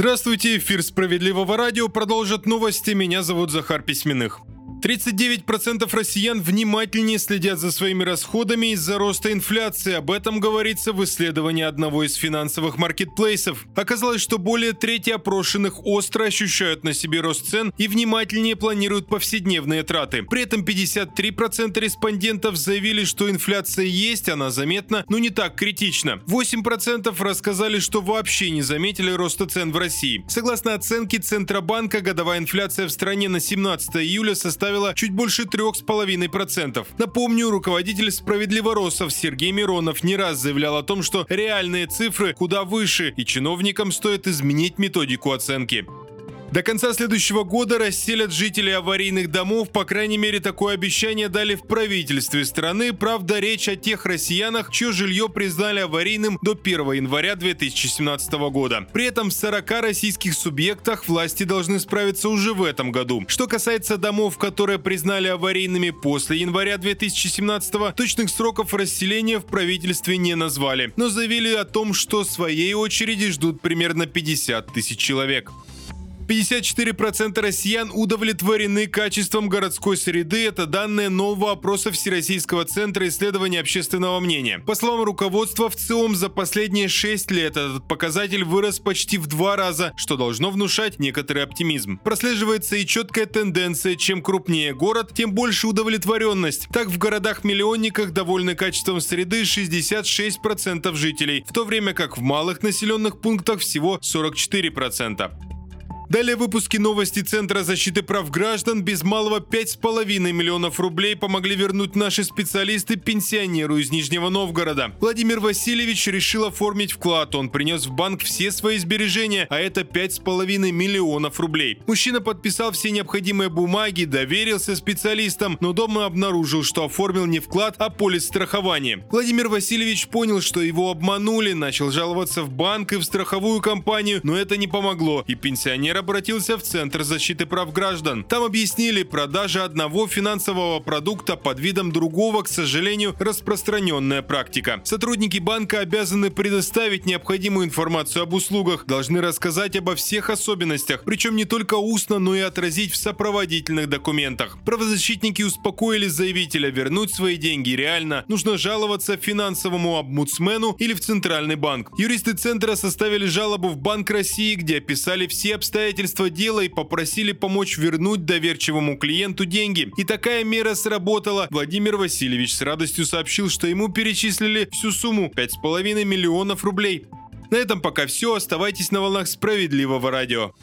Здравствуйте, эфир «Справедливого радио» продолжит новости. Меня зовут Захар Письменных. 39% россиян внимательнее следят за своими расходами из-за роста инфляции. Об этом говорится в исследовании одного из финансовых маркетплейсов. Оказалось, что более трети опрошенных остро ощущают на себе рост цен и внимательнее планируют повседневные траты. При этом 53% респондентов заявили, что инфляция есть, она заметна, но не так критична. 8% рассказали, что вообще не заметили роста цен в России. Согласно оценке Центробанка, годовая инфляция в стране на 17 июля составила составила чуть больше 3,5%. Напомню, руководитель «Справедливоросов» Сергей Миронов не раз заявлял о том, что реальные цифры куда выше, и чиновникам стоит изменить методику оценки. До конца следующего года расселят жителей аварийных домов, по крайней мере, такое обещание дали в правительстве страны. Правда, речь о тех россиянах, чье жилье признали аварийным до 1 января 2017 года. При этом в 40 российских субъектах власти должны справиться уже в этом году. Что касается домов, которые признали аварийными после января 2017, точных сроков расселения в правительстве не назвали, но заявили о том, что своей очереди ждут примерно 50 тысяч человек. 54% россиян удовлетворены качеством городской среды. Это данные нового опроса Всероссийского центра исследования общественного мнения. По словам руководства, в ЦИОМ за последние 6 лет этот показатель вырос почти в два раза, что должно внушать некоторый оптимизм. Прослеживается и четкая тенденция, чем крупнее город, тем больше удовлетворенность. Так в городах-миллионниках довольны качеством среды 66% жителей, в то время как в малых населенных пунктах всего 44%. Далее выпуски новости Центра защиты прав граждан без малого 5,5 миллионов рублей помогли вернуть наши специалисты пенсионеру из Нижнего Новгорода. Владимир Васильевич решил оформить вклад. Он принес в банк все свои сбережения, а это 5,5 миллионов рублей. Мужчина подписал все необходимые бумаги, доверился специалистам, но дома обнаружил, что оформил не вклад, а полис страхования. Владимир Васильевич понял, что его обманули, начал жаловаться в банк и в страховую компанию, но это не помогло, и пенсионер обратился в Центр защиты прав граждан. Там объяснили, продажа одного финансового продукта под видом другого, к сожалению, распространенная практика. Сотрудники банка обязаны предоставить необходимую информацию об услугах, должны рассказать обо всех особенностях, причем не только устно, но и отразить в сопроводительных документах. Правозащитники успокоили заявителя вернуть свои деньги реально. Нужно жаловаться финансовому омбудсмену или в Центральный банк. Юристы Центра составили жалобу в Банк России, где описали все обстоятельства обстоятельства дела и попросили помочь вернуть доверчивому клиенту деньги. И такая мера сработала. Владимир Васильевич с радостью сообщил, что ему перечислили всю сумму 5,5 миллионов рублей. На этом пока все. Оставайтесь на волнах справедливого радио.